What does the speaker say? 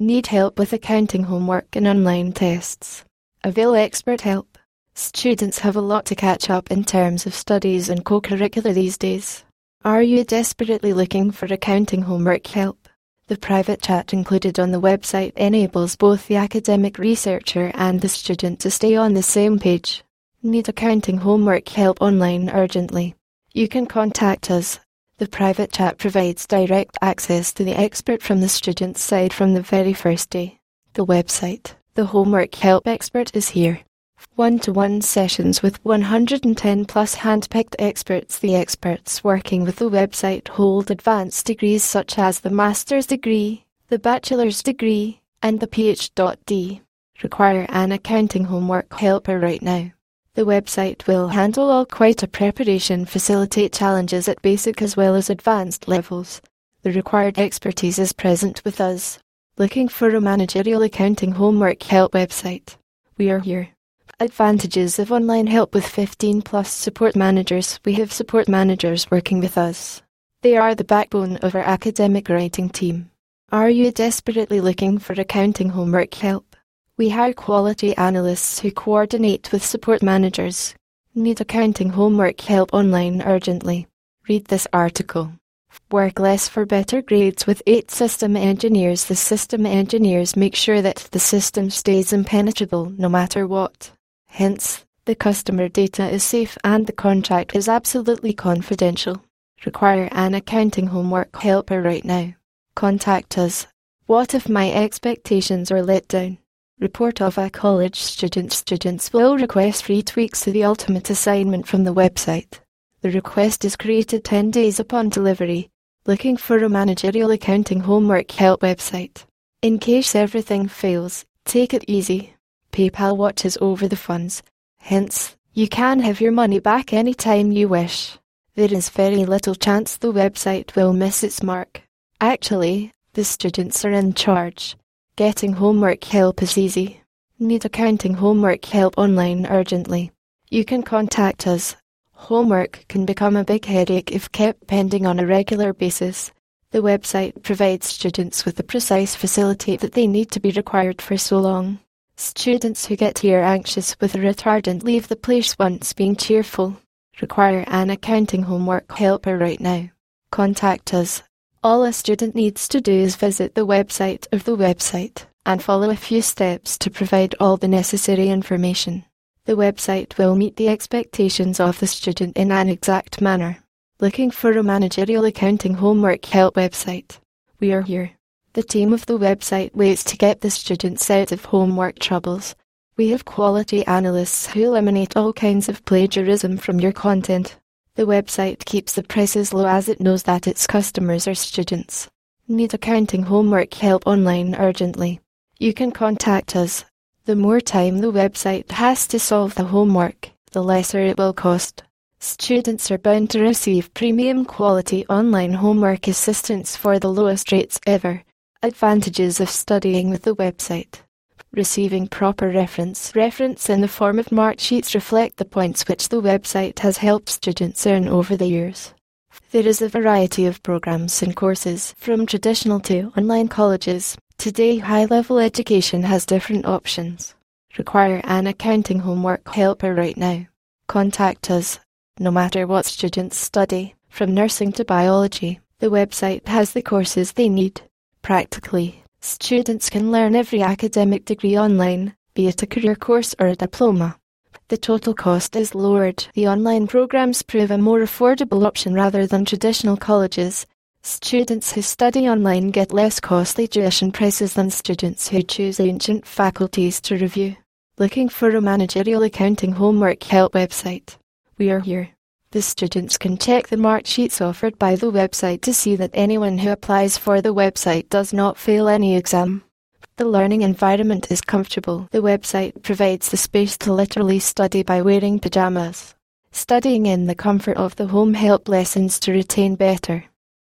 Need help with accounting homework and online tests? Avail expert help. Students have a lot to catch up in terms of studies and co-curricular these days. Are you desperately looking for accounting homework help? The private chat included on the website enables both the academic researcher and the student to stay on the same page. Need accounting homework help online urgently? You can contact us. The private chat provides direct access to the expert from the student's side from the very first day. The website, the homework help expert is here one-to-one sessions with 110 plus hand-picked experts. The experts working with the website hold advanced degrees such as the master's degree, the bachelor's degree, and the PhD. Require an accounting homework helper right now. The website will handle all quite a preparation, facilitate challenges at basic as well as advanced levels. The required expertise is present with us. Looking for a managerial accounting homework help website? We are here. Advantages of online help with 15 plus support managers. We have support managers working with us. They are the backbone of our academic writing team. Are you desperately looking for accounting homework help? We hire quality analysts who coordinate with support managers. Need accounting homework help online urgently? Read this article. Work less for better grades with eight system engineers. The system engineers make sure that the system stays impenetrable no matter what. Hence, the customer data is safe and the contract is absolutely confidential. Require an accounting homework helper right now. Contact us. What if my expectations are let down? Report of a college student. Students will request free tweaks to the ultimate assignment from the website. The request is created 10 days upon delivery. Looking for a managerial accounting homework help website. In case everything fails, take it easy. PayPal watches over the funds. Hence, you can have your money back any time you wish. There is very little chance the website will miss its mark. Actually, the students are in charge. Getting homework help is easy. Need accounting homework help online urgently? You can contact us. Homework can become a big headache if kept pending on a regular basis. The website provides students with the precise facility that they need to be required for so long. Students who get here anxious with a retardant leave the place once being cheerful. Require an accounting homework helper right now. Contact us. All a student needs to do is visit the website of the website and follow a few steps to provide all the necessary information. The website will meet the expectations of the student in an exact manner. Looking for a managerial accounting homework help website? We are here. The team of the website waits to get the students out of homework troubles. We have quality analysts who eliminate all kinds of plagiarism from your content. The website keeps the prices low as it knows that its customers are students. Need accounting homework help online urgently? You can contact us. The more time the website has to solve the homework, the lesser it will cost. Students are bound to receive premium quality online homework assistance for the lowest rates ever. Advantages of studying with the website. Receiving proper reference. Reference in the form of mark sheets reflect the points which the website has helped students earn over the years. There is a variety of programs and courses, from traditional to online colleges. Today, high level education has different options. Require an accounting homework helper right now. Contact us. No matter what students study, from nursing to biology, the website has the courses they need. Practically, students can learn every academic degree online, be it a career course or a diploma. The total cost is lowered. The online programs prove a more affordable option rather than traditional colleges. Students who study online get less costly tuition prices than students who choose ancient faculties to review. Looking for a managerial accounting homework help website? We are here. The students can check the mark sheets offered by the website to see that anyone who applies for the website does not fail any exam. The learning environment is comfortable. The website provides the space to literally study by wearing pajamas. Studying in the comfort of the home help lessons to retain better.